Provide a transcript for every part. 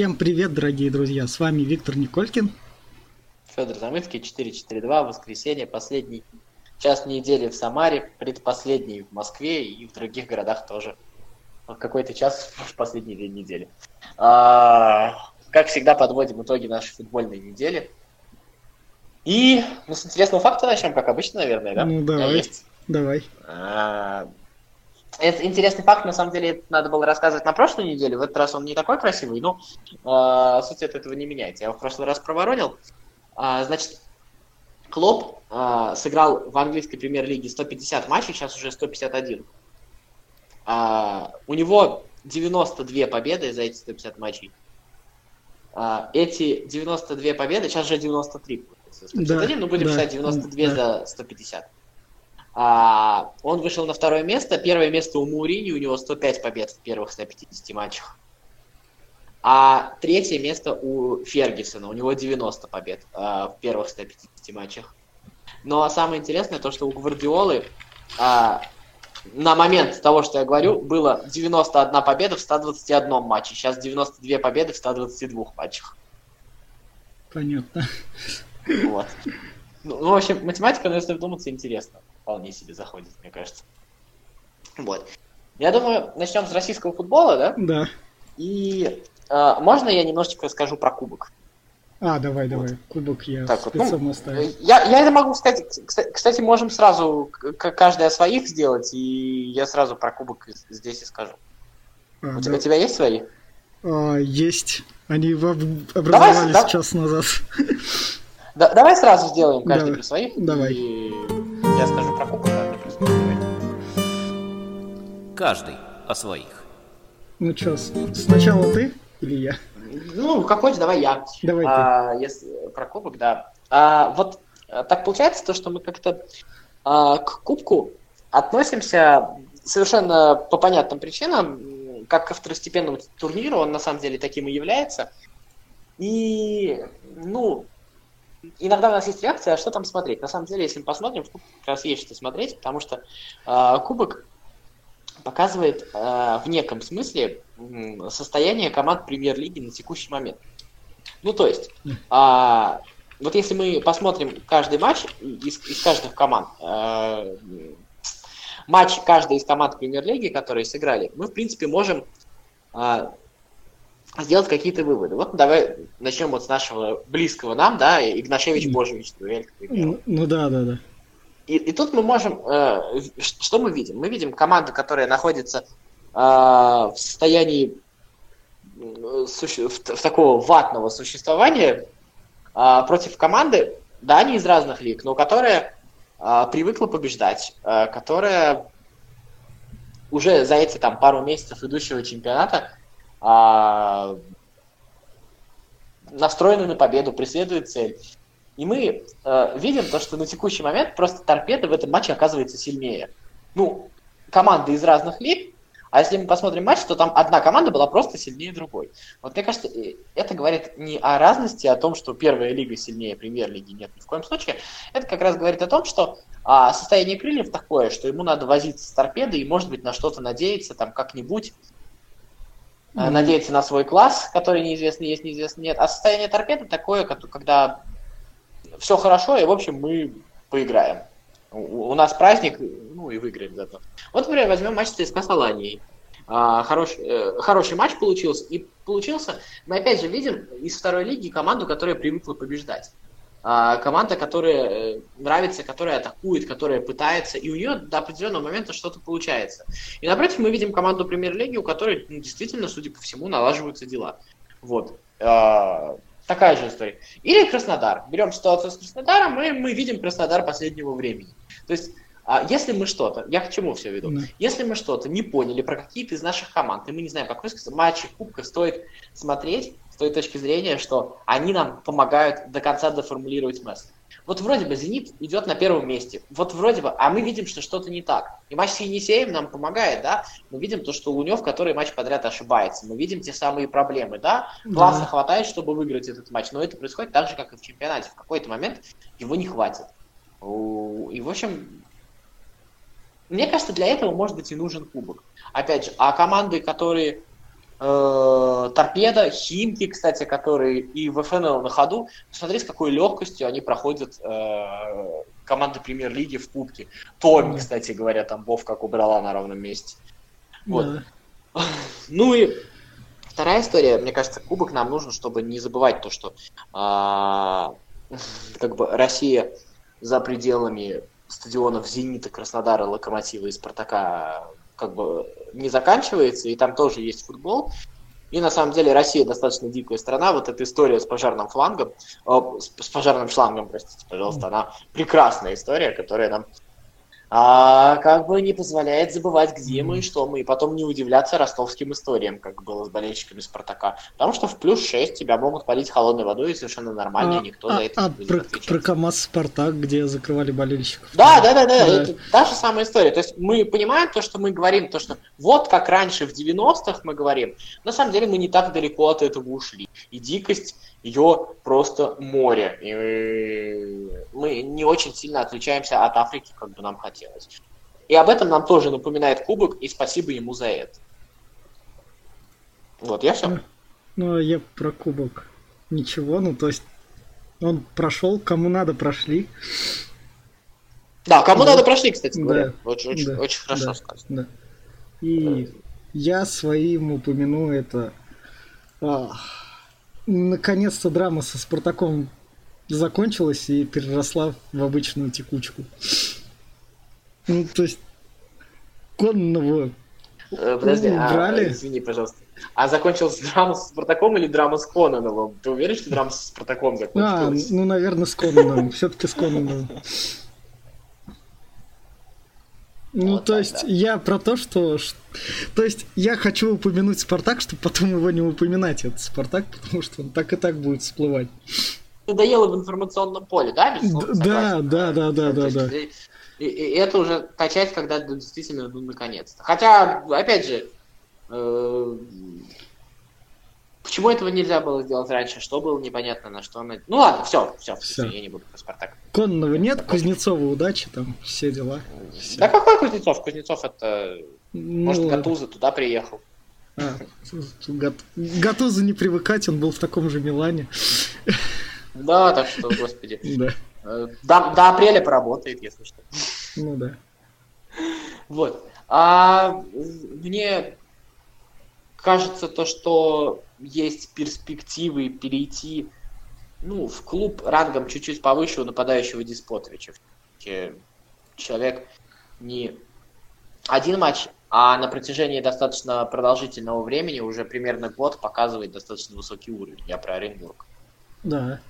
Всем привет, дорогие друзья! С вами Виктор Николькин. Федор Замыцкий, 442, воскресенье, последний час недели в Самаре, предпоследний в Москве и в других городах тоже. Какой-то час в последний день недели. А, как всегда, подводим итоги нашей футбольной недели. И ну, с интересного факта начнем, как обычно, наверное, да? Ну, давай. Есть. Давай. А, это интересный факт, на самом деле, надо было рассказывать на прошлой неделе. В этот раз он не такой красивый, но э, суть от этого не меняется. Я его в прошлый раз проворонил. А, значит, Клоп а, сыграл в английской премьер-лиге 150 матчей, сейчас уже 151. А, у него 92 победы за эти 150 матчей. А, эти 92 победы, сейчас же 93. 151, да, ну будем да, считать 92 да. за 150. А, он вышел на второе место. Первое место у Мурини, у него 105 побед в первых 150 матчах. А третье место у Фергюсона, у него 90 побед а, в первых 150 матчах. Но самое интересное то, что у Гвардиолы а, на момент того, что я говорю, было 91 победа в 121 матче. Сейчас 92 победы в 122 матчах. Понятно. Вот. Ну, в общем, математика, но если вдуматься, интересно. Вполне себе заходит, мне кажется. Вот. Я думаю, начнем с российского футбола, да? Да. И э, можно я немножечко расскажу про кубок? А, давай, вот. давай. Кубок я так, спецом ну, оставил. Я, я это могу сказать. Кстати, можем сразу каждый о своих сделать, и я сразу про кубок здесь и скажу. А, у, да. тебя, у тебя есть свои? А, есть. Они образовались давай, час да... назад. Да, давай сразу сделаем каждый давай. про своих. Давай. И я скажу про кубок, каждый про своих. Каждый о своих. Ну что, сначала ты или я? Ну, какой-то давай я. Давай а, ты. Если, про кубок, да. А, вот э, так получается то, что мы как-то а, к кубку относимся совершенно по понятным причинам, как ко второстепенному турниру, он на самом деле таким и является. И, ну, иногда у нас есть реакция, а что там смотреть? На самом деле, если мы посмотрим, в кубке как раз есть что смотреть, потому что э, кубок показывает э, в неком смысле э, состояние команд премьер-лиги на текущий момент. Ну, то есть, э, вот если мы посмотрим каждый матч из, из каждых команд, э, матч каждой из команд премьер-лиги, которые сыграли, мы, в принципе, можем э, сделать какие-то выводы. Вот давай начнем вот с нашего близкого нам, да, Игнашевич-Божевич дуэль, к примеру. Ну, ну да, да, да. И, и тут мы можем, э, что мы видим? Мы видим команду, которая находится э, в состоянии в, в такого ватного существования э, против команды, да, они из разных лиг, но которая э, привыкла побеждать, э, которая уже за эти там пару месяцев идущего чемпионата а, настроены на победу, преследует цель. И мы э, видим то, что на текущий момент просто торпеда в этом матче оказывается сильнее. Ну, команды из разных лиг, а если мы посмотрим матч, то там одна команда была просто сильнее другой. Вот мне кажется, это говорит не о разности, о том, что первая лига сильнее премьер-лиги, нет, ни в коем случае. Это как раз говорит о том, что а, состояние крыльев такое, что ему надо возиться с торпедой и, может быть, на что-то надеяться, там, как-нибудь mm-hmm. надеяться на свой класс, который неизвестно есть, неизвестно нет. А состояние торпеды такое, когда все хорошо, и, в общем, мы поиграем. У, у нас праздник, ну и выиграем зато. Вот, например, возьмем матч ЦСКА с Аланией. А, хорош, э, хороший матч получился. И получился, мы опять же видим из второй лиги команду, которая привыкла побеждать. А, команда, которая э, нравится, которая атакует, которая пытается, и у нее до определенного момента что-то получается. И напротив мы видим команду премьер-лиги, у которой ну, действительно, судя по всему, налаживаются дела. Вот. А, такая же история. Или Краснодар. Берем ситуацию с Краснодаром, и мы видим Краснодар последнего времени. То есть а если мы что-то, я к чему все веду, mm. если мы что-то не поняли про какие-то из наших команд, и мы не знаем, какой матч кубка стоит смотреть, той точки зрения, что они нам помогают до конца доформулировать мысль. Вот вроде бы «Зенит» идет на первом месте. Вот вроде бы, а мы видим, что что-то не так. И матч с Енисеем нам помогает, да? Мы видим то, что Лунев, который матч подряд ошибается. Мы видим те самые проблемы, да? Классно да. хватает, чтобы выиграть этот матч, но это происходит так же, как и в чемпионате. В какой-то момент его не хватит. И, в общем, мне кажется, для этого, может быть, и нужен кубок. Опять же, а команды, которые Торпеда, Химки, кстати, которые и в ФНЛ на ходу. Смотри, с какой легкостью они проходят э, команды премьер-лиги в кубке. Томи, кстати говоря, там Бов как убрала на ровном месте. Вот. Да. Ну и вторая история, мне кажется, кубок нам нужен, чтобы не забывать то, что а, как бы Россия за пределами стадионов Зенита, Краснодара, Локомотива и Спартака как бы не заканчивается, и там тоже есть футбол. И на самом деле Россия достаточно дикая страна. Вот эта история с пожарным флангом, э, с, с пожарным шлангом, простите, пожалуйста, она прекрасная история, которая нам а как бы не позволяет забывать, где мы и что мы, и потом не удивляться ростовским историям, как было с болельщиками Спартака. Потому что в плюс 6 тебя могут полить холодной водой, и совершенно нормально, а, никто а, за это а не будет про, отвечать. про КамАЗ Спартак, где закрывали болельщиков. Да, да, да, да, да, это та же самая история. То есть мы понимаем то, что мы говорим, то, что вот как раньше в 90-х мы говорим, на самом деле мы не так далеко от этого ушли. И дикость ее просто море. И мы не очень сильно отличаемся от Африки, как бы нам хотелось. И об этом нам тоже напоминает Кубок, и спасибо ему за это. Вот, я все. Ну, ну а я про Кубок ничего, ну то есть он прошел, кому надо прошли. Да, кому да. надо прошли, кстати говоря. Да. Очень, очень, да. очень хорошо да. сказано. Да. И да. я своим упомяну это. Ах наконец-то драма со Спартаком закончилась и переросла в обычную текучку. Ну, то есть, Конного э, Подожди, убрали. А, извини, пожалуйста. А закончилась драма с Спартаком или драма с Конановым? Ты уверен, что драма с Спартаком закончилась? А, ну, наверное, с Конановым. Все-таки с Конановым. Ну, вот то так, есть, я про то, что... То есть, я хочу упомянуть Спартак, чтобы потом его не упоминать, этот Спартак, потому что он так и так будет всплывать. Надоело в информационном поле, да? Да, да, да, да, да, да. И, и, и это уже та часть, когда действительно, ну, наконец-то. Хотя, опять же, э, Почему этого нельзя было сделать раньше? Что было непонятно, на что. Ну ладно, все, все, все, я не буду про Спартак. Конного нет, Кузнецова удачи, там все дела. Все. Да какой Кузнецов? Кузнецов это... Ну, Может, Гатуза туда приехал. А, Гатуза не привыкать, он был в таком же Милане. Да, так что, господи. Да. Э, до, до апреля поработает, если что. Ну да. Вот. А мне кажется то, что есть перспективы перейти ну, в клуб рангом чуть-чуть повыше у нападающего Диспотовича. Человек не один матч, а на протяжении достаточно продолжительного времени, уже примерно год, показывает достаточно высокий уровень. Я про Оренбург. Да.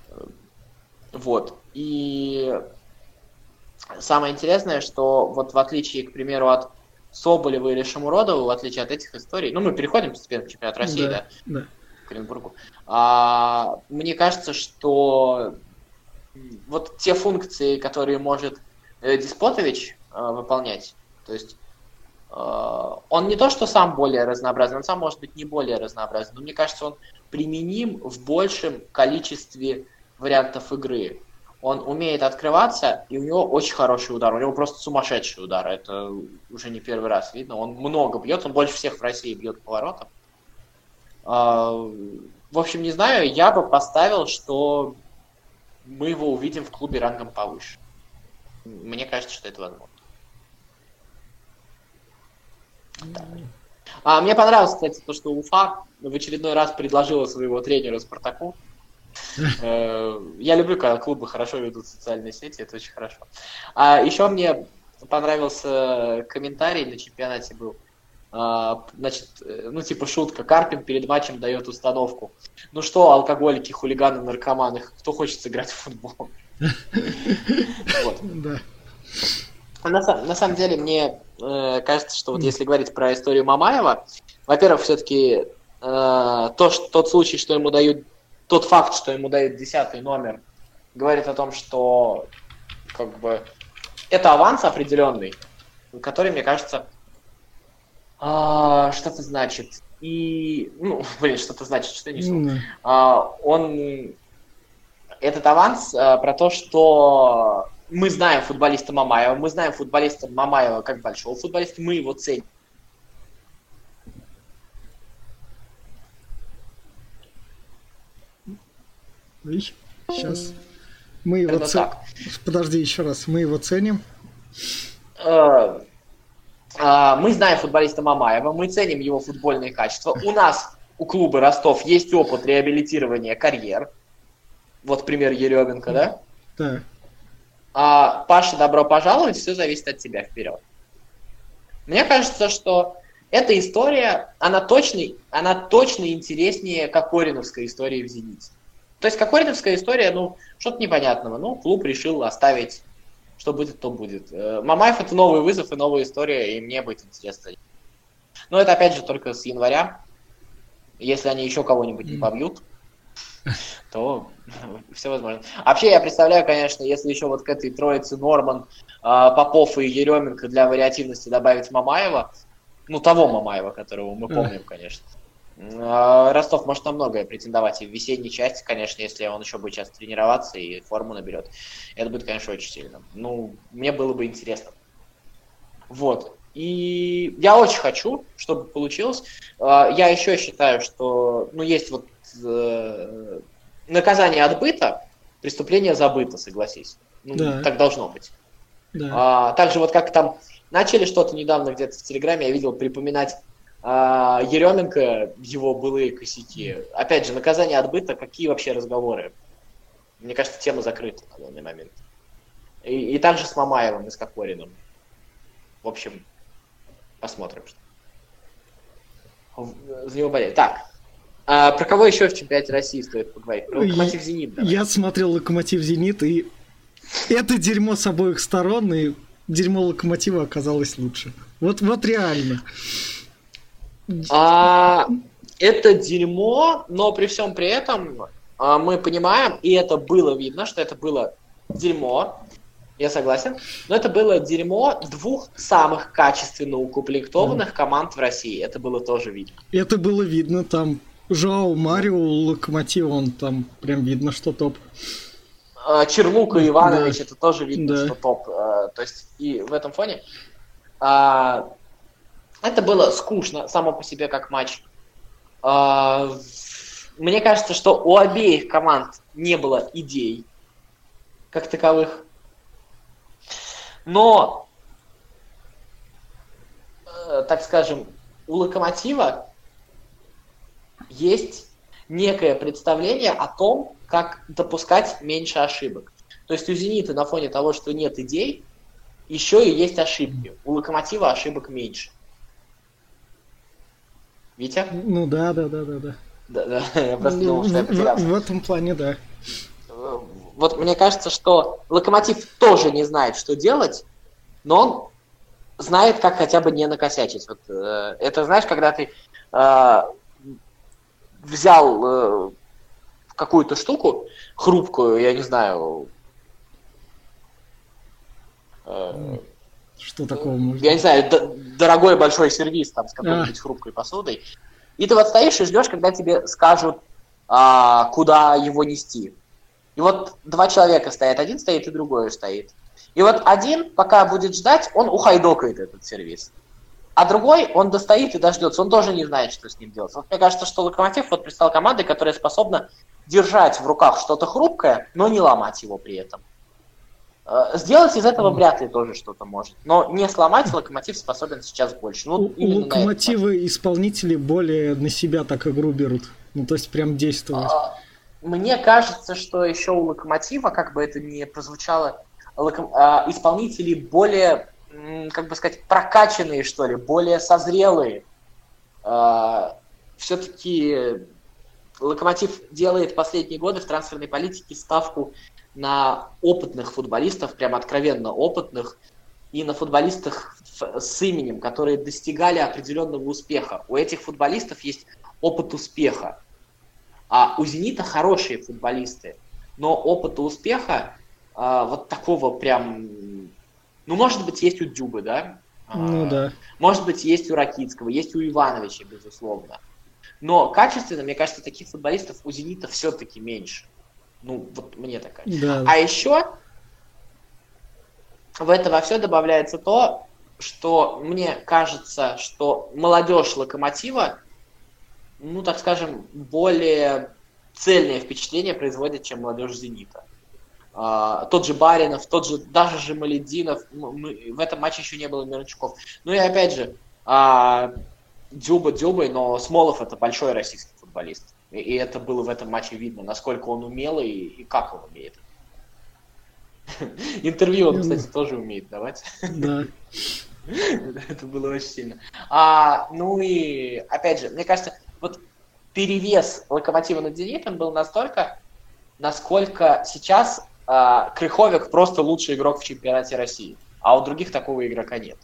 Вот. И самое интересное, что вот в отличие, к примеру, от Соболева или Шамуродова, в отличие от этих историй, ну, мы переходим постепенно к чемпионату России, да? Да. К Оренбургу. А, мне кажется, что вот те функции, которые может э, Диспотович э, выполнять, то есть э, он не то, что сам более разнообразный, он сам может быть не более разнообразный, но мне кажется, он применим в большем количестве вариантов игры он умеет открываться, и у него очень хороший удар. У него просто сумасшедший удар. Это уже не первый раз видно. Он много бьет, он больше всех в России бьет поворотом. А, в общем, не знаю, я бы поставил, что мы его увидим в клубе рангом повыше. Мне кажется, что это возможно. Да. А, мне понравилось, кстати, то, что Уфа в очередной раз предложила своего тренера Спартаку. Э, я люблю, когда клубы хорошо ведут социальные сети, это очень хорошо. А еще мне понравился комментарий на чемпионате был. А, значит, э, ну типа шутка, Карпин перед матчем дает установку. Ну что, алкоголики, хулиганы, наркоманы, кто хочет сыграть в футбол? На, самом деле, мне э, кажется, что вот если говорить про историю Мамаева, во-первых, все-таки э, тот случай, что ему дают тот факт, что ему дают десятый номер, говорит о том, что как бы это аванс определенный, который, мне кажется, а, Что это значит. И, ну, блин, что это значит, что не mm. а, Он этот аванс а, про то, что мы знаем футболиста Мамаева, мы знаем футболиста Мамаева как большого футболиста, мы его ценим. Ой, сейчас. Мы его ценим. Подожди еще раз. Мы его ценим. А, мы знаем футболиста Мамаева, мы ценим его футбольные качества. У нас, у клуба Ростов, есть опыт реабилитирования карьер. Вот пример Еременко, да? Да. А, Паша, добро пожаловать, все зависит от тебя вперед. Мне кажется, что эта история, она точно, она точно интереснее Кокориновской истории в «Зените». То есть Кокориновская история, ну, что-то непонятного. Ну, клуб решил оставить, что будет, то будет. Э, Мамаев это новый вызов и новая история, и мне будет интересно. Но это опять же только с января. Если они еще кого-нибудь не побьют, то все возможно. вообще я представляю, конечно, если еще вот к этой троице Норман, а, Попов и Еременко для вариативности добавить Мамаева, ну того Мамаева, которого мы помним, конечно, Ростов может на многое претендовать и в весенней части, конечно, если он еще будет сейчас тренироваться и форму наберет. Это будет, конечно, очень сильно. Ну, мне было бы интересно. Вот. И я очень хочу, чтобы получилось. А, я еще считаю, что ну, есть вот э, наказание отбыто, преступление забыто, согласись. Ну, да. Так должно быть. Да. А, также вот как там начали что-то недавно где-то в Телеграме, я видел припоминать а, Еременко, его былые косяки. Опять же, наказание отбыто, какие вообще разговоры? Мне кажется, тема закрыта на данный момент. И, и также с Мамаевым и с Кокориным. В общем, посмотрим. За него болеть. Так, а про кого еще в чемпионате России стоит поговорить? Про Локомотив Зенит. Давай. Я смотрел Локомотив Зенит, и это дерьмо с обоих сторон, и дерьмо Локомотива оказалось лучше. Вот, вот реально. А, это дерьмо, но при всем при этом а, мы понимаем, и это было видно, что это было дерьмо, я согласен, но это было дерьмо двух самых качественно укомплектованных команд в России. Это было тоже видно. Это было видно, там Жоу Марио, Локомотив, он там прям видно, что топ. А, Черлука Иванович, да. это тоже видно, да. что топ. А, то есть и в этом фоне это было скучно само по себе как матч. А, мне кажется, что у обеих команд не было идей как таковых. Но, э, так скажем, у Локомотива есть некое представление о том, как допускать меньше ошибок. То есть у «Зенита» на фоне того, что нет идей, еще и есть ошибки. У «Локомотива» ошибок меньше. Витя? Ну да, да, да, да, да. Да, да, я просто думал, что я потерялся. В этом плане, да. Вот мне кажется, что Локомотив тоже не знает, что делать, но он знает, как хотя бы не накосячить. Вот, э, это, знаешь, когда ты э, взял э, какую-то штуку хрупкую, я не знаю, э, что такого может Я не знаю, дорогой большой сервис там с какой-нибудь хрупкой посудой. И ты вот стоишь и ждешь, когда тебе скажут, а, куда его нести. И вот два человека стоят, один стоит и другой стоит. И вот один, пока будет ждать, он ухайдокает этот сервис. А другой, он достоит и дождется, он тоже не знает, что с ним делать. Вот мне кажется, что Локомотив вот пристал командой, которая способна держать в руках что-то хрупкое, но не ломать его при этом. Э, сделать из этого вряд ли тоже что-то может. Но не сломать локомотив способен сейчас больше. Ну, у локомотива исполнители более на себя так игру берут. Ну, то есть прям действуют. А, мне кажется, что еще у локомотива, как бы это ни прозвучало, локом... а, исполнители более, как бы сказать, прокачанные, что ли, более созрелые. А, все-таки Локомотив делает последние годы в трансферной политике ставку на опытных футболистов, прям откровенно опытных, и на футболистах с именем, которые достигали определенного успеха. У этих футболистов есть опыт успеха. А у «Зенита» хорошие футболисты, но опыта успеха а, вот такого прям... Ну, может быть, есть у Дюбы, да? Ну, а, да. Может быть, есть у Ракитского, есть у Ивановича, безусловно. Но качественно, мне кажется, таких футболистов у «Зенита» все-таки меньше. Ну, вот мне такая. Да. А еще в это во все добавляется то, что мне кажется, что молодежь локомотива, ну, так скажем, более цельное впечатление производит, чем молодежь «Зенита». А, тот же Баринов, тот же, даже же Малединов, мы, в этом матче еще не было Мирончуков. Ну и опять же, а, Дзюба Дзюбой, но Смолов это большой российский футболист. И, и это было в этом матче видно, насколько он умелый и как он умеет. Интервью он, кстати, тоже умеет давать. Да. Это было очень сильно. А, ну и, опять же, мне кажется, вот перевес Локомотива над Зенитом был настолько, насколько сейчас а, Крыховик просто лучший игрок в чемпионате России, а у других такого игрока нет.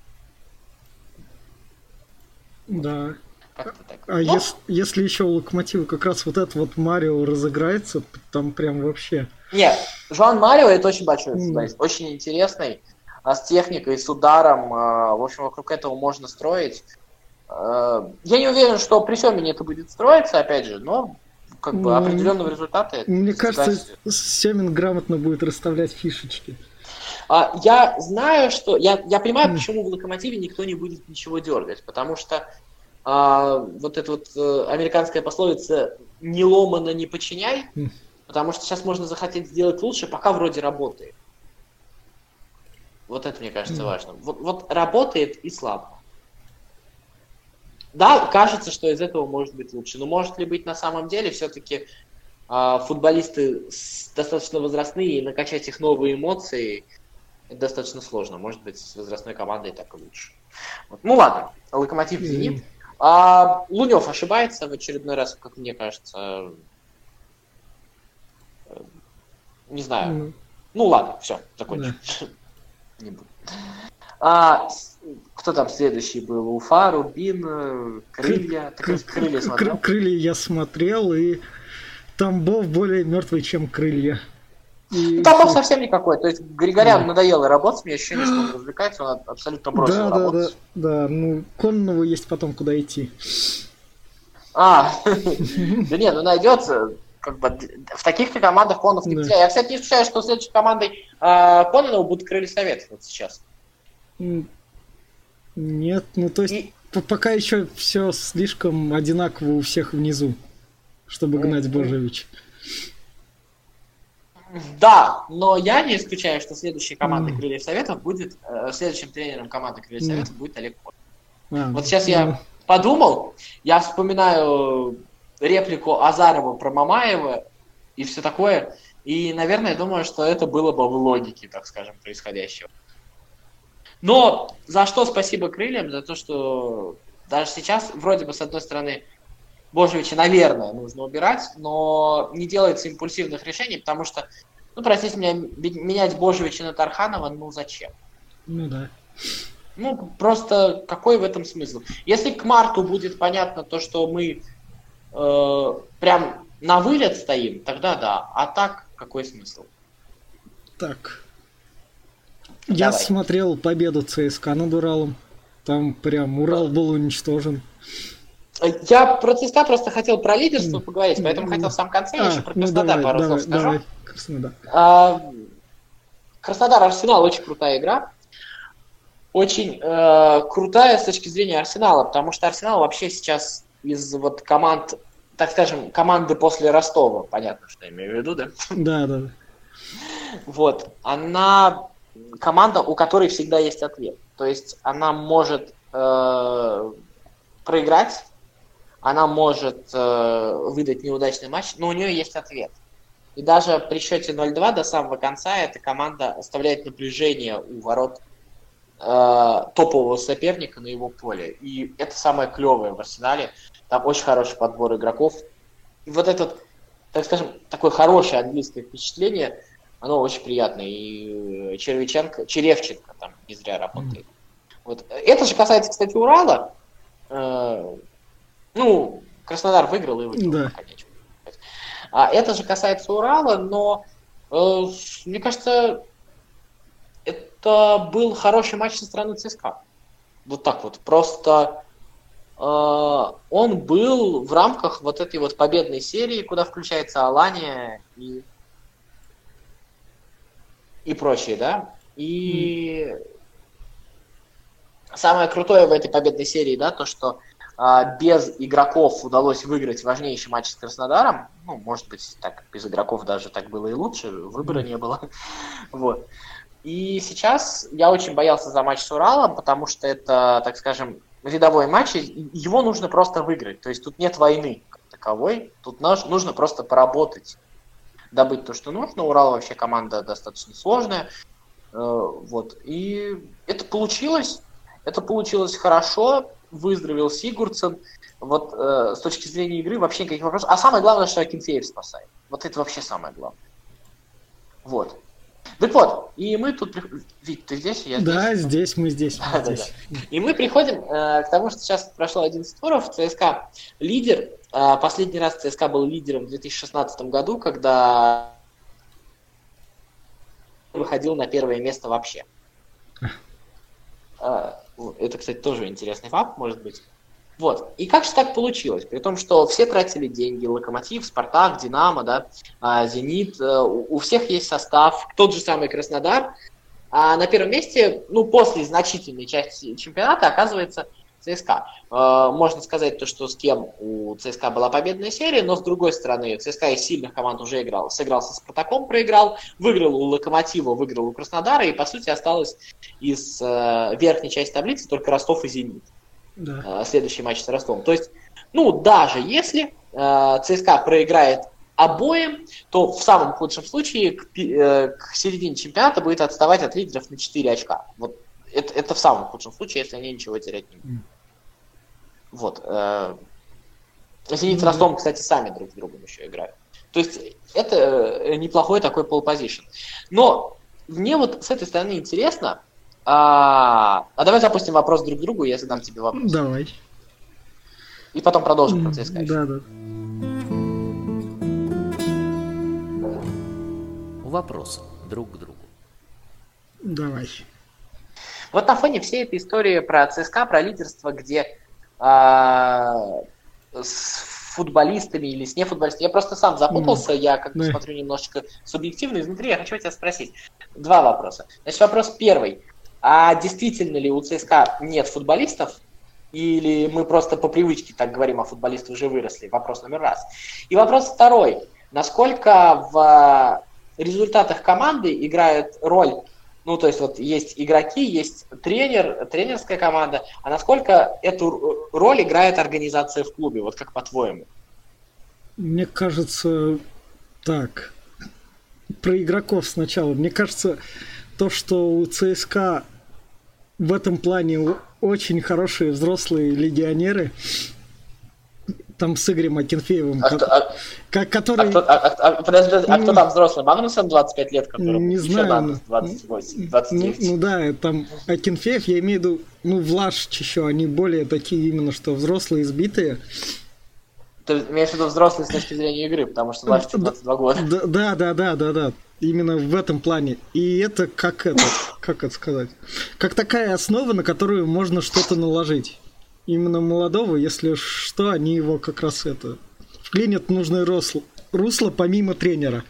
Да. Как-то так. А ну, если, если еще у Локомотива как раз вот этот вот Марио разыграется, там прям вообще... Нет, Жуан Марио это очень большой футболист, mm. очень интересный, а с техникой, с ударом, а, в общем, вокруг этого можно строить. А, я не уверен, что при Семине это будет строиться, опять же, но как бы определенного результата. Мне кажется, Семин грамотно будет расставлять фишечки. А, я знаю, что... Я, я понимаю, почему в Локомотиве никто не будет ничего дергать, потому что а, вот эта вот а, американская пословица «не ломано, не подчиняй», потому что сейчас можно захотеть сделать лучше, пока вроде работает. Вот это, мне кажется, важно. Вот, вот работает и слабо. Да, кажется, что из этого может быть лучше. Но может ли быть на самом деле все-таки э, футболисты достаточно возрастные и накачать их новые эмоции это достаточно сложно. Может быть, с возрастной командой так и лучше. Вот. Ну ладно, Локомотив Зенит. А, Лунев ошибается в очередной раз, как мне кажется. Не знаю. Mm. Ну ладно, все, закончим. Yeah. Не буду. А, кто там следующий был? Уфа, Рубин, Крылья. Кры- крылья смотрел? Крылья я смотрел, и Тамбов более мертвый, чем Крылья. И... Ну, Тамбов совсем никакой. То есть Григорян да. надоело работать, мне ощущение, что он развлекается, он абсолютно бросил да, работать. Да, да, да. Ну, Коннову есть потом куда идти. А, да нет, ну найдется как бы в таких-то командах Конов не да. Я, кстати, не исключаю, что следующей командой э, Кононова будут крылья совет вот сейчас. Нет, ну то есть пока еще все слишком одинаково у всех внизу, чтобы гнать Божевич. Да, но я не исключаю, что следующей командой mm. Крыльев Советов будет, э, следующим тренером команды Крыльев mm. Советов будет Олег Кот. А, вот сейчас mm. я подумал, я вспоминаю реплику Азарова про Мамаева и все такое, и, наверное, я думаю, что это было бы в логике, так скажем, происходящего. Но за что спасибо крыльям? За то, что даже сейчас, вроде бы, с одной стороны, Божевича, наверное, нужно убирать, но не делается импульсивных решений, потому что, ну, простите меня, менять Божевича на Тарханова, ну, зачем? Ну, да. Ну, просто какой в этом смысл? Если к марту будет понятно то, что мы э, прям на вылет стоим, тогда да. А так, какой смысл? Так, я Давай. смотрел победу ЦСКА над Уралом. Там прям Урал был уничтожен. Я про ЦСКА просто хотел про лидерство поговорить, поэтому хотел в самом конце а, еще про ну Краснодар ну, давай, пару давай, слов скажу. Давай. Краснодар. А, Краснодар Арсенал очень крутая игра. Очень э, крутая с точки зрения Арсенала, потому что Арсенал вообще сейчас из вот команд, так скажем, команды после Ростова, понятно, что я имею в виду, да? Да, да. Вот, она команда, у которой всегда есть ответ. То есть она может э, проиграть, она может э, выдать неудачный матч, но у нее есть ответ. И даже при счете 0-2 до самого конца эта команда оставляет напряжение у ворот э, топового соперника на его поле. И это самое клевое в арсенале. Там очень хороший подбор игроков. И вот этот, так скажем, такое хорошее английское впечатление – оно очень приятное. И э, Червиченко, Черевченко там не зря работает. Mm. Вот. Это же касается, кстати, Урала. Э, ну, Краснодар выиграл и выиграл. Да. А это же касается Урала, но э, мне кажется, это был хороший матч со стороны ЦСКА. Вот так вот. Просто э, он был в рамках вот этой вот победной серии, куда включается Алания и и прочее, да. И mm. самое крутое в этой победной серии, да, то, что без игроков удалось выиграть важнейший матч с Краснодаром. Ну, может быть, так без игроков даже так было и лучше, выбора не было. Вот. И сейчас я очень боялся за матч с Уралом, потому что это, так скажем, рядовой матч, его нужно просто выиграть. То есть тут нет войны как таковой, тут нужно просто поработать, добыть то, что нужно. Урал вообще команда достаточно сложная. Э, вот. И это получилось. Это получилось хорошо. Выздоровел Сигурдсен. Вот э, с точки зрения игры вообще никаких вопросов. А самое главное, что Акинфеев спасает. Вот это вообще самое главное. Вот. Так вот, и мы тут... Вить, ты здесь? Я здесь? Да, здесь, мы здесь. Мы здесь. И мы приходим э, к тому, что сейчас прошло 11 туров, ЦСКА лидер. Э, последний раз ЦСКА был лидером в 2016 году, когда выходил на первое место вообще. Э, это, кстати, тоже интересный факт, может быть. Вот. И как же так получилось? При том, что все тратили деньги, Локомотив, Спартак, Динамо, да, а, Зенит, э, у всех есть состав, тот же самый Краснодар. А на первом месте, ну, после значительной части чемпионата оказывается ЦСКА. Э, можно сказать то, что с кем у ЦСКА была победная серия, но с другой стороны, ЦСКА из сильных команд уже играл. Сыграл со Спартаком, проиграл, выиграл у Локомотива, выиграл у Краснодара, и, по сути, осталось из э, верхней части таблицы только Ростов и Зенит да. Э, следующий матч с Ростовом. То есть, ну, даже если ЦСКА проиграет обоим, то в самом худшем случае к, э, к середине чемпионата будет отставать от лидеров на 4 очка. Вот это, это в самом худшем случае, если они ничего терять не будут. Вот. Э, Зенит с Ростовом, кстати, сами друг с другом еще играют. То есть это э, неплохой такой полпозишн. Но мне вот с этой стороны интересно, а, а давай запустим вопрос друг к другу, я задам тебе вопрос. Давай. И потом продолжим про ЦСКА. Да, да. Вопрос друг к другу. Давай. Вот на фоне всей этой истории про ЦСКА, про лидерство, где а, с футболистами или с нефутболистами. Я просто сам запутался, mm. я как бы mm. смотрю немножечко субъективно изнутри. Я хочу тебя спросить. Два вопроса. Значит, вопрос первый. А действительно ли у ЦСКА нет футболистов? Или мы просто по привычке так говорим, а футболисты уже выросли? Вопрос номер раз. И вопрос второй. Насколько в результатах команды играет роль ну, то есть вот есть игроки, есть тренер, тренерская команда, а насколько эту роль играет организация в клубе, вот как по-твоему? Мне кажется, так, про игроков сначала. Мне кажется, то, что у ЦСКА в этом плане очень хорошие взрослые легионеры. Там с Игорем Акинфеевым, а, кто, а, который... А кто, а, а, подожди, а кто там взрослый? Магнусон 25 лет, которому не знаю, 28, 29? Ну, ну да, там Акинфеев, я имею в виду, ну, Влашич еще, они более такие именно, что взрослые, избитые. Ты имеешь в виду взрослые с точки зрения игры, потому что Влашич 22 года. Да, да, да, да, да именно в этом плане. И это как это, как это сказать, как такая основа, на которую можно что-то наложить. Именно молодого, если что, они его как раз это вклинят в нужное русло, русло помимо тренера.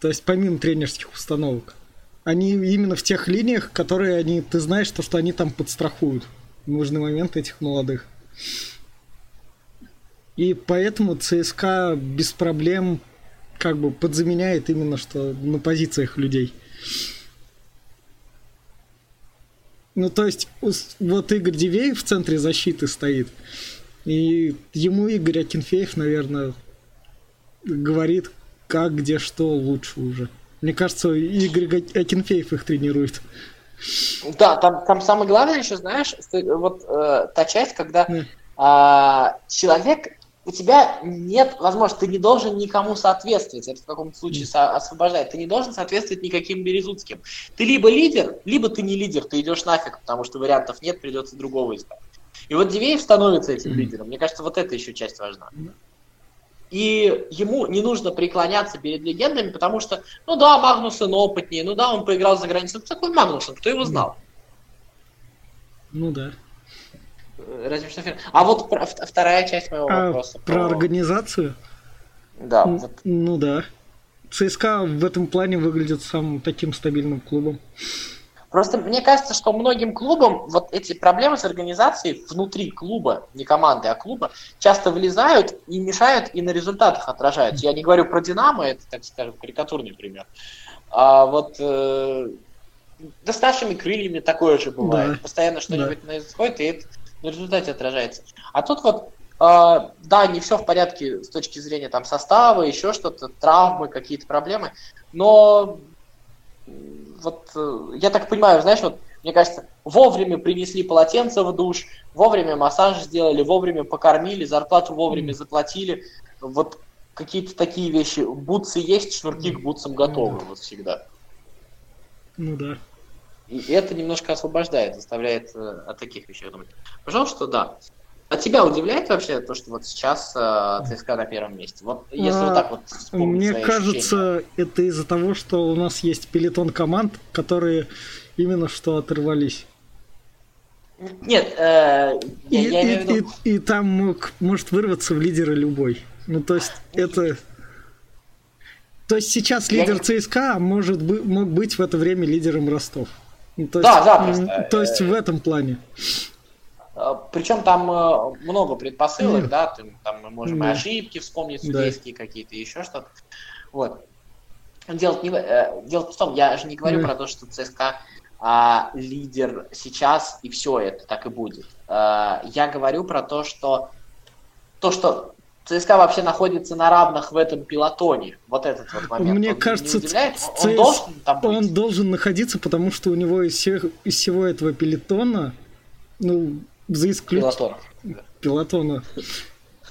То есть помимо тренерских установок. Они именно в тех линиях, которые они, ты знаешь, то, что они там подстрахуют в нужный момент этих молодых. И поэтому ЦСКА без проблем как бы подзаменяет именно что на позициях людей. Ну, то есть, вот Игорь Дивеев в центре защиты стоит, и ему Игорь Акинфеев, наверное, говорит, как, где, что лучше уже. Мне кажется, Игорь Акинфеев их тренирует. Да, там, там самое главное еще, знаешь, вот э, та часть, когда э, человек у тебя нет возможности, ты не должен никому соответствовать, это в каком-то случае со- освобождает, ты не должен соответствовать никаким Березутским. Ты либо лидер, либо ты не лидер, ты идешь нафиг, потому что вариантов нет, придется другого искать. И вот Дивеев становится этим лидером. Мне кажется, вот эта еще часть важна. И ему не нужно преклоняться перед легендами, потому что, ну да, Магнусон опытнее, ну да, он поиграл за границей. Ну, такой Магнусон, кто его знал? Ну да. Разве что фильм. А вот про, вторая часть моего а, вопроса. Про, про организацию? Да. Н- вот. Ну да. ЦСКА в этом плане выглядит самым таким стабильным клубом. Просто мне кажется, что многим клубам вот эти проблемы с организацией внутри клуба, не команды, а клуба, часто влезают и мешают, и на результатах отражаются. Я не говорю про Динамо, это, так скажем, карикатурный пример. А вот э, да с нашими крыльями такое же бывает. Да. Постоянно что-нибудь да. происходит, и это на результате отражается. А тут вот Uh, да, не все в порядке с точки зрения там состава, еще что-то, травмы, какие-то проблемы, но вот э, я так понимаю, знаешь, вот мне кажется, вовремя принесли полотенце в душ, вовремя массаж сделали, вовремя покормили, зарплату вовремя заплатили. Вот какие-то такие вещи. Бутсы есть, шнурки к бутсам готовы вот всегда. Ну да. И это немножко освобождает, заставляет э, от таких вещей думать. Пожалуйста, да. А тебя удивляет вообще то, что вот сейчас э, ЦСКА на первом месте? Вот если а, вот так вот Мне кажется, ощущения. это из-за того, что у нас есть пелетон команд, которые именно что оторвались. Нет, э, и, я, я и, виду... и, и там мог, может вырваться в лидеры любой. Ну, то есть, это... То есть сейчас лидер я... ЦСКА может мог быть в это время лидером Ростов. Ну, то да, есть, да, просто. То есть в этом плане. Э, Причем там э, много предпосылок, mm. да, там мы можем mm. и ошибки вспомнить, судейские да. какие-то, еще что-то. Вот. Дело не, э, дело в том, я же не говорю mm. про то, что ЦСКА а, лидер сейчас, и все это так и будет. А, я говорю про то, что то, что ЦСКА вообще находится на равных в этом пилотоне. Вот этот вот момент. Мне он кажется, он, он, должен там быть? он должен находиться, потому что у него из, всех, из всего этого пилотона, ну, за исключением... Пилотона.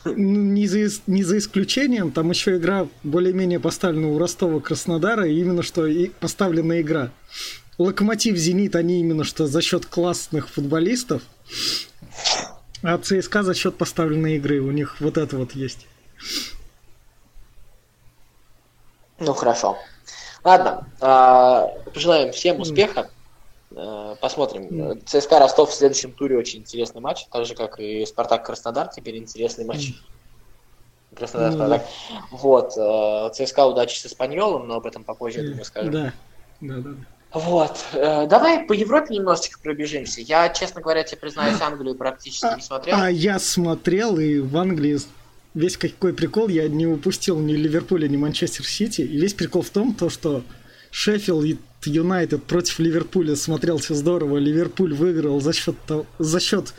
Не за, не за исключением, там еще игра более-менее поставлена у Ростова Краснодара, именно что и поставлена игра. Локомотив, Зенит, они именно что за счет классных футболистов, а ЦСКА за счет поставленной игры. У них вот это вот есть. Ну хорошо. Ладно, а, пожелаем всем успеха. Э, посмотрим. ЦСКА Ростов в следующем туре очень интересный матч, так же как и Спартак Краснодар, теперь интересный матч. Краснодар, ну, Спартак. Вот. Э, ЦСКА удачи с Испаньолом, но об этом попозже, я думаю, скажем. Да, да, да. Вот. Э, давай по Европе немножечко пробежимся. Я, честно говоря, тебе признаюсь, Англию практически не смотрел. А я смотрел, и в Англии весь какой прикол, я не упустил ни Ливерпуля, ни Манчестер Сити. И весь прикол в том, то, что Шеффилд Юнайтед против Ливерпуля смотрелся здорово. Ливерпуль выиграл за счет, за счет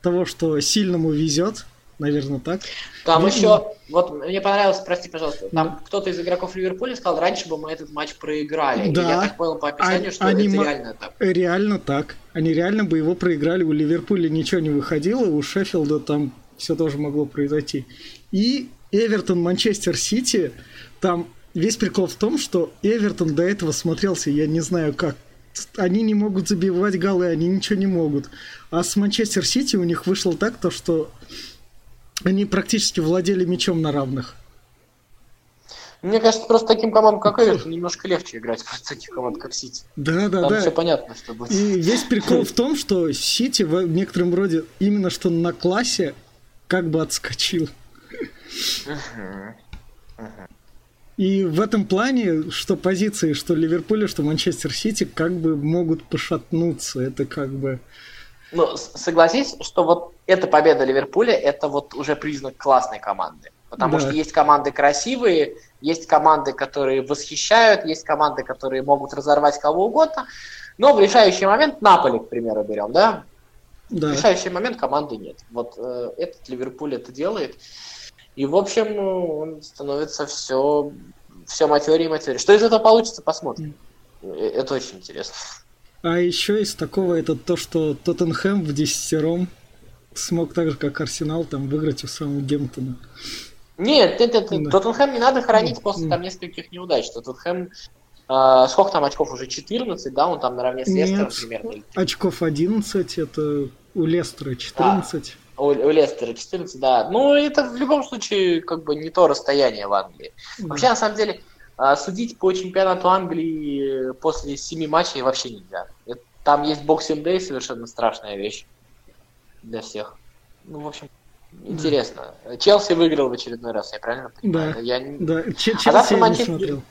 того, что сильному везет. Наверное, так. Там ну, еще, вот мне понравилось, прости, пожалуйста, там да. кто-то из игроков Ливерпуля сказал, раньше бы мы этот матч проиграли. Да. И я так понял по описанию, а, что они это реально так. Реально так. Они реально бы его проиграли. У Ливерпуля ничего не выходило, у Шеффилда там все тоже могло произойти. И Эвертон, Манчестер Сити, там весь прикол в том, что Эвертон до этого смотрелся, я не знаю как. Они не могут забивать голы, они ничего не могут. А с Манчестер Сити у них вышло так, то что они практически владели мячом на равных. Мне кажется, просто таким командам, как Эвертон, немножко легче играть против таких команд, как Сити. Да, да, Там да. все понятно, что будет. И весь прикол в том, что Сити в некотором роде именно что на классе как бы отскочил. И в этом плане, что позиции, что Ливерпуля, что Манчестер Сити, как бы могут пошатнуться. Это как бы... Ну, согласись, что вот эта победа Ливерпуля, это вот уже признак классной команды. Потому да. что есть команды красивые, есть команды, которые восхищают, есть команды, которые могут разорвать кого угодно. Но в решающий момент Наполи, к примеру, берем, да? Да. В решающий момент команды нет. Вот э, этот Ливерпуль это делает. И, в общем, он становится все, все матерее и матерее. Что из этого получится, посмотрим. Э, это очень интересно. А еще из такого это то, что Тоттенхэм в десятером смог так же, как Арсенал, там выиграть у Саутгемптона. Нет, это, это, да. Тоттенхэм не надо хоронить после там нескольких неудач. Тоттенхэм э, сколько там очков уже? 14, да? Он там наравне с Лестером примерно. очков 11, это у Лестера 14. А у, у Лестера 14, да. Ну, это в любом случае как бы не то расстояние в Англии. Да. Вообще, на самом деле, а, судить по чемпионату Англии после семи матчей вообще нельзя. Там есть Boxing Day, совершенно страшная вещь для всех. Ну, в общем, интересно. Да. Челси выиграл в очередной раз, я правильно понимаю? Да, я... да. Ч- Челси а я Манчестер... не смотрел.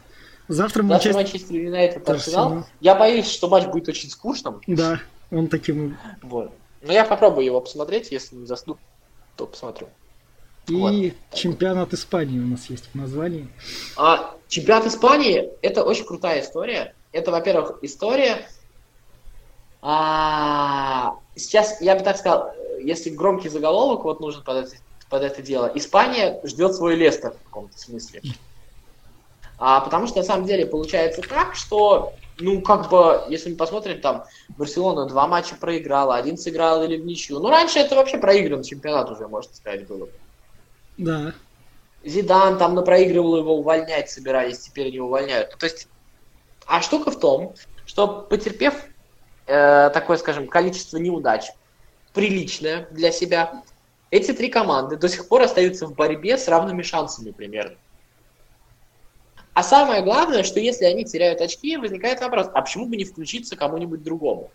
Завтра Завтра Манчестер... Манчестер Юнайтед. Арсенал. Я боюсь, что матч будет очень скучным. Да, он таким... Вот. Но я попробую его посмотреть, если не засну, то посмотрю. И Вот. чемпионат Испании у нас есть в названии. А чемпионат Испании это очень крутая история. Это, во-первых, история. А, сейчас я бы так сказал, если громкий заголовок вот нужен под это, под это дело, Испания ждет свой Лестер в каком-то смысле. А, потому что на самом деле получается так, что, ну, как бы, если мы посмотрим, там, Барселона два матча проиграла, один сыграл или в ничью. Ну, раньше это вообще проигран чемпионат уже, можно сказать, было. Да. Зидан там напроигрывал его увольнять собирались, теперь не увольняют. То есть, а штука в том, что потерпев э, такое, скажем, количество неудач, приличное для себя, эти три команды до сих пор остаются в борьбе с равными шансами примерно. А самое главное, что если они теряют очки, возникает вопрос, а почему бы не включиться кому-нибудь другому?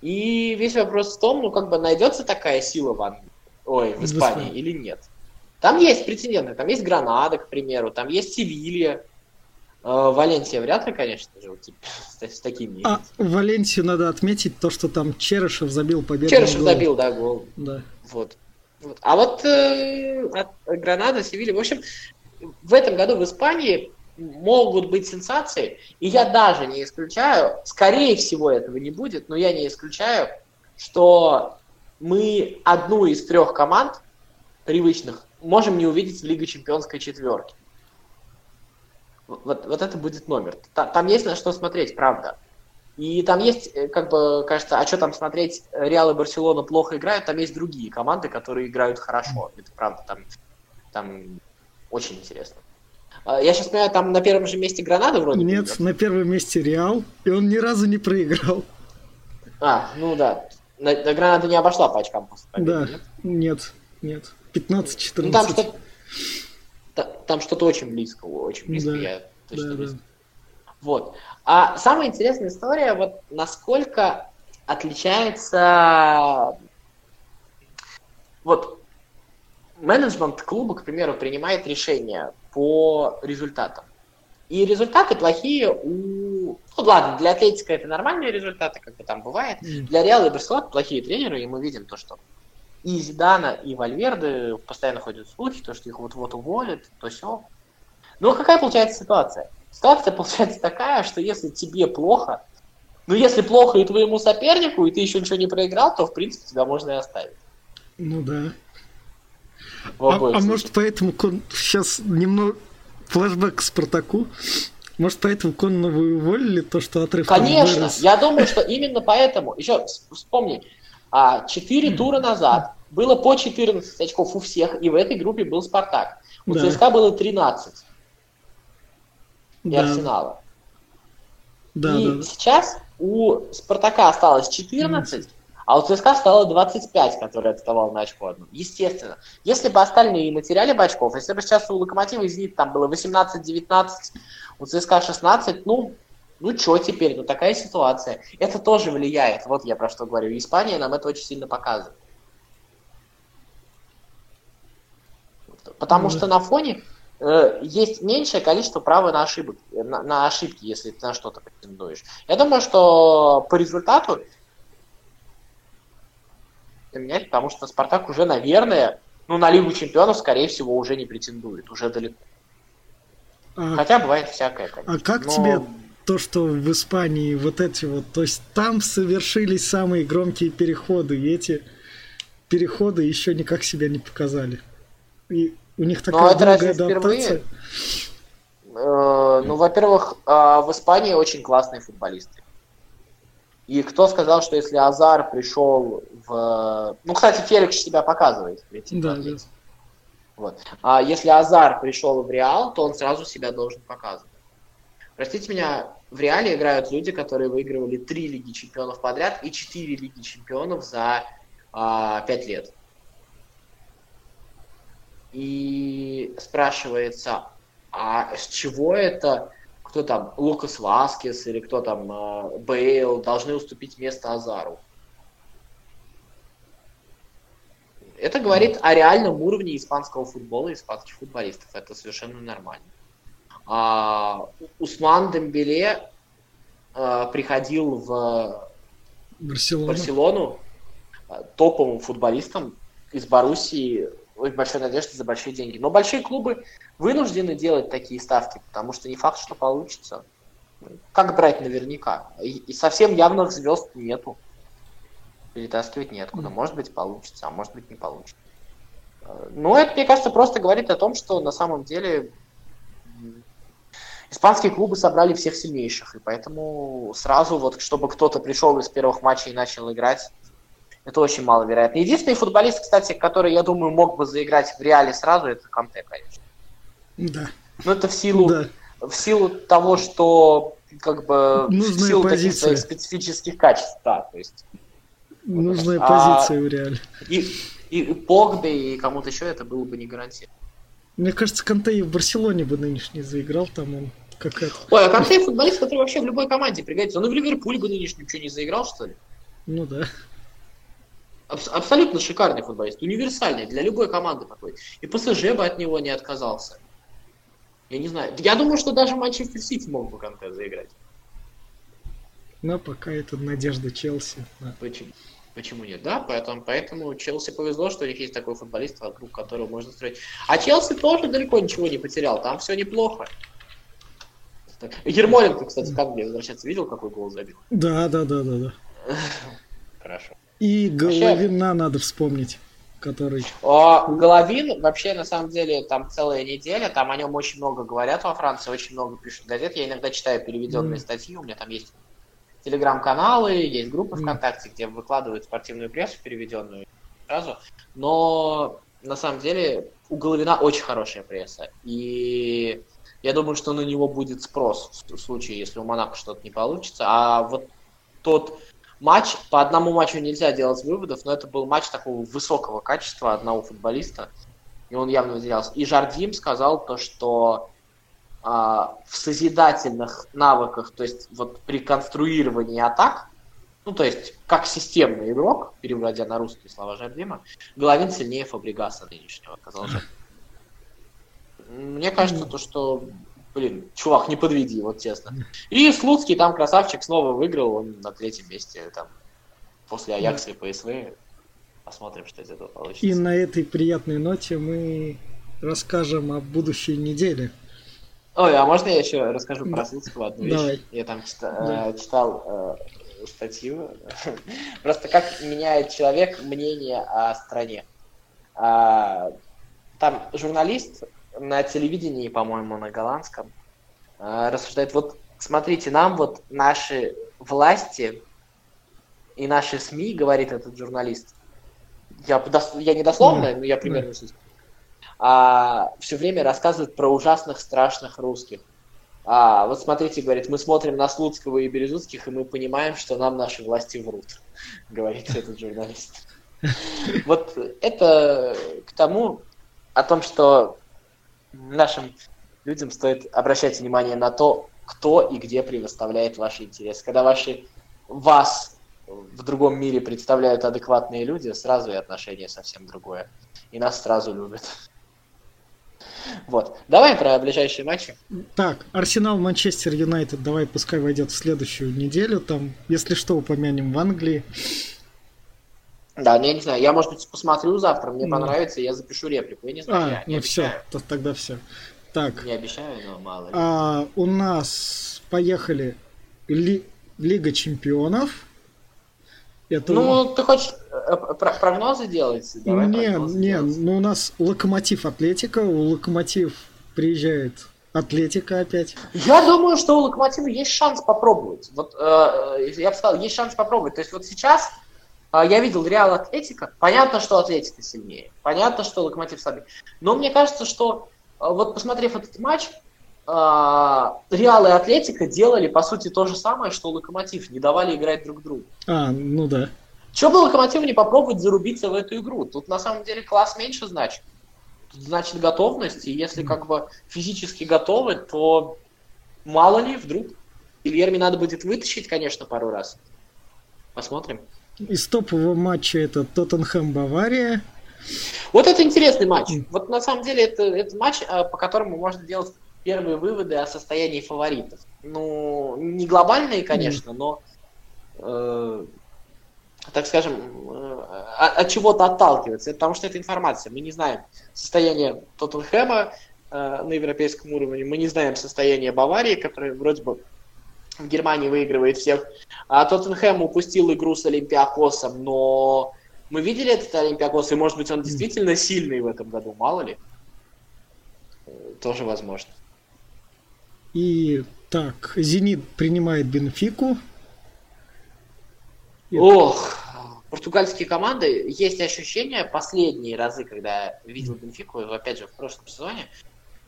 И весь вопрос в том, ну как бы найдется такая сила в Англии, ой, в Испании или нет. Там есть претенденты, там есть Гранада, к примеру, там есть Севилья, Э, Валенсия вряд ли, конечно же, вот, с, такими. А Валенсию надо отметить то, что там Черышев забил победу. Черышев забил, да, гол. Да. Вот. Вот. А вот э, от Гранада, Севилья, в общем, в этом году в Испании могут быть сенсации, и я даже не исключаю, скорее всего этого не будет, но я не исключаю, что мы одну из трех команд привычных можем не увидеть в Лиге Чемпионской четверки. Вот, вот это будет номер. Та- Там есть на что смотреть, правда. И там есть, э, как бы, кажется, а что там смотреть, Реал и Барселона плохо играют, там есть другие команды, которые играют хорошо. Это правда, там, там очень интересно. А, Я сейчас понимаю, там на первом же месте Гранада вроде Нет, на первом месте Реал, и он ни разу не проиграл. А, ну да. На, на Гранада не обошла по очкам после победы, Да, нет? нет, нет. 15-14. Ну там что-то та- там что-то очень близко, очень близко, Да, я точно да, не да. Вот. А самая интересная история, вот насколько отличается вот менеджмент клуба, к примеру, принимает решения по результатам. И результаты плохие у... Ну ладно, для Атлетика это нормальные результаты, как бы там бывает. Для Реала и Барселоны плохие тренеры, и мы видим то, что и Зидана, и Вальверды постоянно ходят слухи, то, что их вот-вот уволят, то все. Ну, какая получается ситуация? Ситуация получается такая, что если тебе плохо, ну, если плохо и твоему сопернику, и ты еще ничего не проиграл, то, в принципе, тебя можно и оставить. Ну да. А, а может поэтому сейчас немного флешбэк к Спартаку? Может поэтому Коннова уволили то, что отрыв Конечно, вырос? я думаю, что именно поэтому, еще вспомни, а, 4 тура назад было по 14 очков у всех, и в этой группе был Спартак. У Да. ЦСКА было 13 и Да, Арсенала. да, и да, сейчас у Спартака осталось 14, а у ЦСКА стало 25, который отставал на очко одну. Естественно. Если бы остальные не потеряли бы очков, если бы сейчас у Локомотива и Зенит там было 18-19, у ЦСКА 16, ну, ну что теперь, ну такая ситуация. Это тоже влияет, вот я про что говорю. Испания нам это очень сильно показывает. Потому Ну, что на фоне э, есть меньшее количество права на, ошибок, на, на ошибки, если ты на что-то претендуешь. Я думаю, что по результату менять, потому что Спартак уже, наверное, ну, на Лигу Чемпионов, скорее всего, уже не претендует, уже далеко. А, Хотя бывает всякое, конечно. а как Но- тебе то, что в Испании вот эти вот, то есть там совершились самые громкие переходы, и эти переходы еще никак себя не показали. И у них такая Ну, это долгая разве впервые? адаптация. Э, ну, во-первых, а, в Испании очень классные футболисты. И кто сказал, что если Азар пришел в... Ну, кстати, Феликс себя показывает. в Атлетико Да, Мадрид. Вот. А если Азар пришел в Реал, то он сразу себя должен показывать. Простите меня, в Реале играют люди, которые выигрывали три Лиги Чемпионов подряд и четыре Лиги Чемпионов за а, пять лет. И спрашивается, а с чего это, кто там, Лукас Васкес или кто там, э, Бейл, должны уступить место Азару? Это говорит о реальном уровне испанского футбола и испанских футболистов. Это совершенно нормально. А, Усман Дембеле а, приходил в Барселона. Барселону а, топовым футболистом из Боруссии очень большой надежды за большие деньги. Но большие клубы вынуждены делать такие ставки, потому что не факт, что получится. Как брать наверняка? И, и совсем явных звезд нету. Перетаскивать неоткуда. Может быть, получится, а может быть, не получится. Ну, это, мне кажется, просто говорит о том, что на самом деле испанские клубы собрали всех сильнейших, и поэтому сразу вот, чтобы кто-то пришел из первых матчей и начал играть, это очень маловероятно. Единственный футболист, кстати, который, я думаю, мог бы заиграть в реале сразу, это Канте, конечно. Да. Ну, это в силу, да. в силу того, что как бы Нужная в силу позиция. таких своих специфических качеств, да, то есть. Нужная А, позиция в реале. И, и Погбе, и кому-то еще это было бы не гарантировано. Мне кажется, Канте и в Барселоне бы нынешний заиграл, там он как это. Ой, а Канте футболист, который вообще в любой команде пригодится. Он и в Ливерпуле бы нынешнем что не заиграл, что ли? Ну да. Абс- абсолютно шикарный футболист, универсальный, для любой команды такой. И ПСЖ бы от него не отказался. Я не знаю. Я думаю, что даже Манчестер Сити мог бы Канте заиграть. Но пока это надежда Челси. Да. Почему? Почему нет? Да, поэтому, поэтому Челси повезло, что у них есть такой футболист, вокруг которого можно строить. А Челси тоже далеко ничего не потерял, там все неплохо. Так, Ермоленко, кстати, как мне возвращаться, видел, какой гол забил? Да, да, да, да, да. Хорошо. И Головина надо вспомнить, который... А, Головин, вообще, на самом деле, там целая неделя, там о нем очень много говорят во Франции, очень много пишут газет. Я иногда читаю переведенные Мгм. статьи, у меня там есть телеграм-каналы, есть группы. ВКонтакте, где выкладывают спортивную прессу переведенную сразу. Но на самом деле у Головина очень хорошая пресса. И я думаю, что на него будет спрос в случае, если у Монако что-то не получится. А вот тот матч, по одному матчу нельзя делать выводов, но это был матч такого высокого качества одного футболиста, и он явно выделялся. И Жардим сказал то, что а, в созидательных навыках, то есть вот при конструировании атак, ну то есть как системный игрок, переводя на русские слова Жардима, Головин сильнее Фабригаса нынешнего, сказал Жардим. Мне кажется, то, что, блин, чувак, не подведи, вот честно. И Слуцкий там красавчик снова выиграл, он на третьем месте, там, после Аякса и ПСВ. Посмотрим, что из этого получится. И на этой приятной ноте мы расскажем о будущей неделе. Ой, а можно я еще расскажу про Слуцкого одну вещь? Давай. Я там э, читал э, статью. Просто как меняет человек мнение о стране. А, Там журналист на телевидении, по-моему, на голландском, э, рассуждает, вот смотрите, нам вот наши власти и наши СМИ, говорит этот журналист, я, я не дословно, но я примерно суть, а, все время рассказывают про ужасных, страшных русских. А, вот смотрите, говорит, мы смотрим на Слуцкого и Березутских, и мы понимаем, что нам наши власти врут, говорит этот журналист. Вот это к тому, о том, что нашим людям стоит обращать внимание на то, кто и где предоставляет ваши интересы. Когда ваши вас в другом мире представляют адекватные люди, сразу и отношение совсем другое. И нас сразу любят. Вот. Давай про ближайшие матчи. Так, Арсенал Манчестер Юнайтед, давай пускай войдет в следующую неделю. Там, если что, упомянем в Англии. Да, ну, я не знаю, я, может быть, посмотрю завтра, мне Ну. понравится, я запишу реплику. Я не знаю, А, я не ну все, обещаю. тогда все. Так, Не обещаю, но мало ли. а, у нас поехали Ли- Лига Чемпионов. Это Ну, ты хочешь э, про- прогнозы делать? Давай не, прогнозы не, делать. ну у нас Локомотив Атлетика, у Локомотив приезжает Атлетика опять. Я думаю, что у Локомотива есть шанс попробовать. Вот э, э, я бы сказал, есть шанс попробовать. То есть вот сейчас э, я видел Реал Атлетика. Понятно, что Атлетика сильнее. Понятно, что Локомотив слабее. Но мне кажется, что э, вот посмотрев этот матч, Реал и Атлетика делали, по сути, то же самое, что Локомотив. Не давали играть друг другу. А, ну да. Чего бы Локомотиву не попробовать зарубиться в эту игру? Тут на самом деле класс меньше значит. Тут значит готовность, и если как бы физически готовы, то мало ли, вдруг. Ильерми надо будет вытащить, конечно, пару раз. Посмотрим. Из топового матча это Тоттенхэм Бавария. Вот это интересный матч. Вот на самом деле это, это матч, э, по которому можно делать первые выводы о состоянии фаворитов. Ну, не глобальные, конечно, но, э, так скажем, э, от, от чего-то отталкиваться, потому что это информация. Мы не знаем состояние Тоттенхэма э, на европейском уровне, мы не знаем состояние Баварии, которая вроде бы в Германии выигрывает всех. А Тоттенхэм упустил игру с Олимпиакосом, но мы видели этот Олимпиакос, и может быть он действительно сильный в этом году, мало ли. Тоже возможно. И так, Зенит принимает Бенфику. Ох, португальские команды, есть ощущение, последние разы, когда я видел Бенфику, опять же, в прошлом сезоне,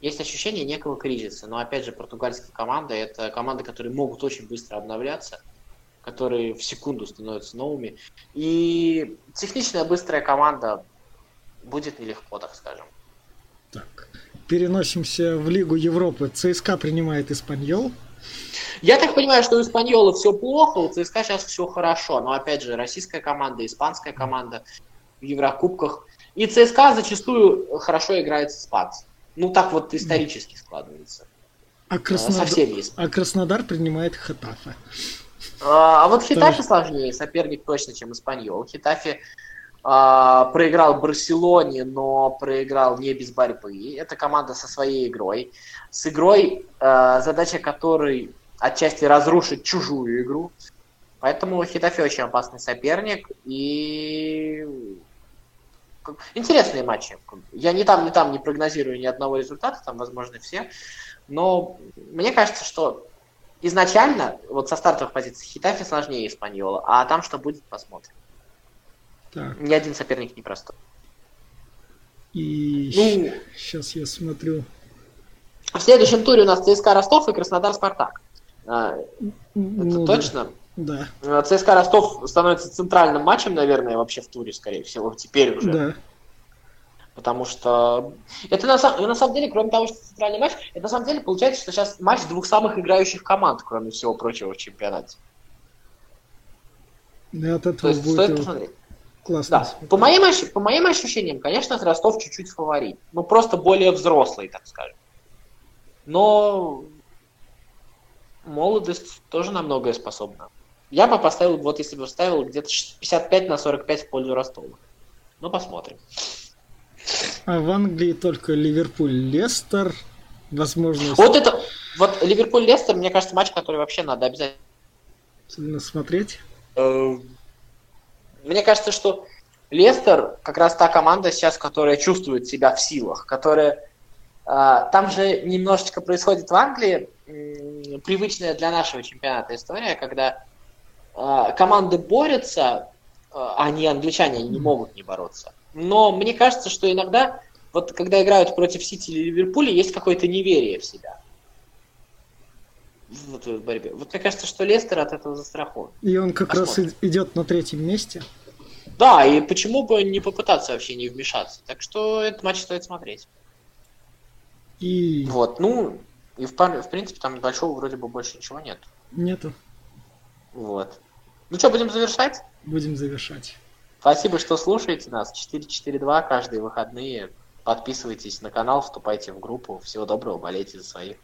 есть ощущение некого кризиса. Но опять же, португальские команды это команды, которые могут очень быстро обновляться, которые в секунду становятся новыми. И техничная быстрая команда будет нелегко, так скажем. Так, переносимся в Лигу Европы. ЦСКА принимает Испаньол. Я так понимаю, что у Испаньола все плохо, у ЦСКА сейчас все хорошо. Но опять же, российская команда, испанская команда в Еврокубках. И ЦСКА зачастую хорошо играет с испанцами. Ну, так вот исторически складывается. А Краснодар, а Краснодар принимает Хетафе. А, а вот Хитафи сложнее, соперник точно, чем Испаньол. Хитафи а, проиграл Барселоне, но проиграл не без борьбы. Это команда со своей игрой. С игрой, а, задача которой отчасти разрушить чужую игру. Поэтому Хитафи очень опасный соперник. И интересные матчи. Я ни там, ни там не прогнозирую ни одного результата, там, возможно, все. Но мне кажется, что изначально, вот со стартовых позиций, Хитафи сложнее Испаньола, а там что будет, посмотрим. Так. Ни один соперник не простой. И ну, сейчас я смотрю. В следующем туре у нас ЦСКА Ростов и Краснодар Спартак. А, ну, это точно? Да. А, ЦСКА Ростов становится центральным матчем, наверное, вообще в туре, скорее всего, теперь уже. Да. Потому что это на, самом, на самом деле, кроме того, что центральный матч, это на самом деле получается, что сейчас матч двух самых играющих команд, кроме всего прочего в чемпионате. Да, от этого То есть будет стоит посмотреть. Классно. Да. По моим, по моим ощущениям, конечно, Ростов чуть-чуть фаворит. Ну, просто более взрослый, так скажем. Но молодость тоже на многое способна. Я бы поставил, вот если бы ставил где-то 55 на 45 в пользу Ростова. Ну, посмотрим. А в Англии только Ливерпуль-Лестер, возможно... Вот это, вот Ливерпуль-Лестер, мне кажется, матч, который вообще надо обязательно смотреть. Мне кажется, что Лестер как раз та команда сейчас, которая чувствует себя в силах, которая... Э, там же немножечко происходит в Англии привычная для нашего чемпионата история, когда э, команды борются, а не англичане, не могут не бороться. Но мне кажется, что иногда, вот когда играют против Сити или Ливерпуля, есть какое-то неверие в себя. Вот в борьбе. Вот мне кажется, что Лестер от этого застрахован. И он как Посмотрим. раз идет на третьем месте. Да, и почему бы не попытаться вообще не вмешаться. Так что этот матч стоит смотреть. И... Вот, ну, и в, в принципе там большого вроде бы больше ничего нет. Нету. Вот. Ну что, будем завершать? Будем завершать. Спасибо, что слушаете нас. 442 каждые выходные. Подписывайтесь на канал, вступайте в группу. Всего доброго, болейте за своих.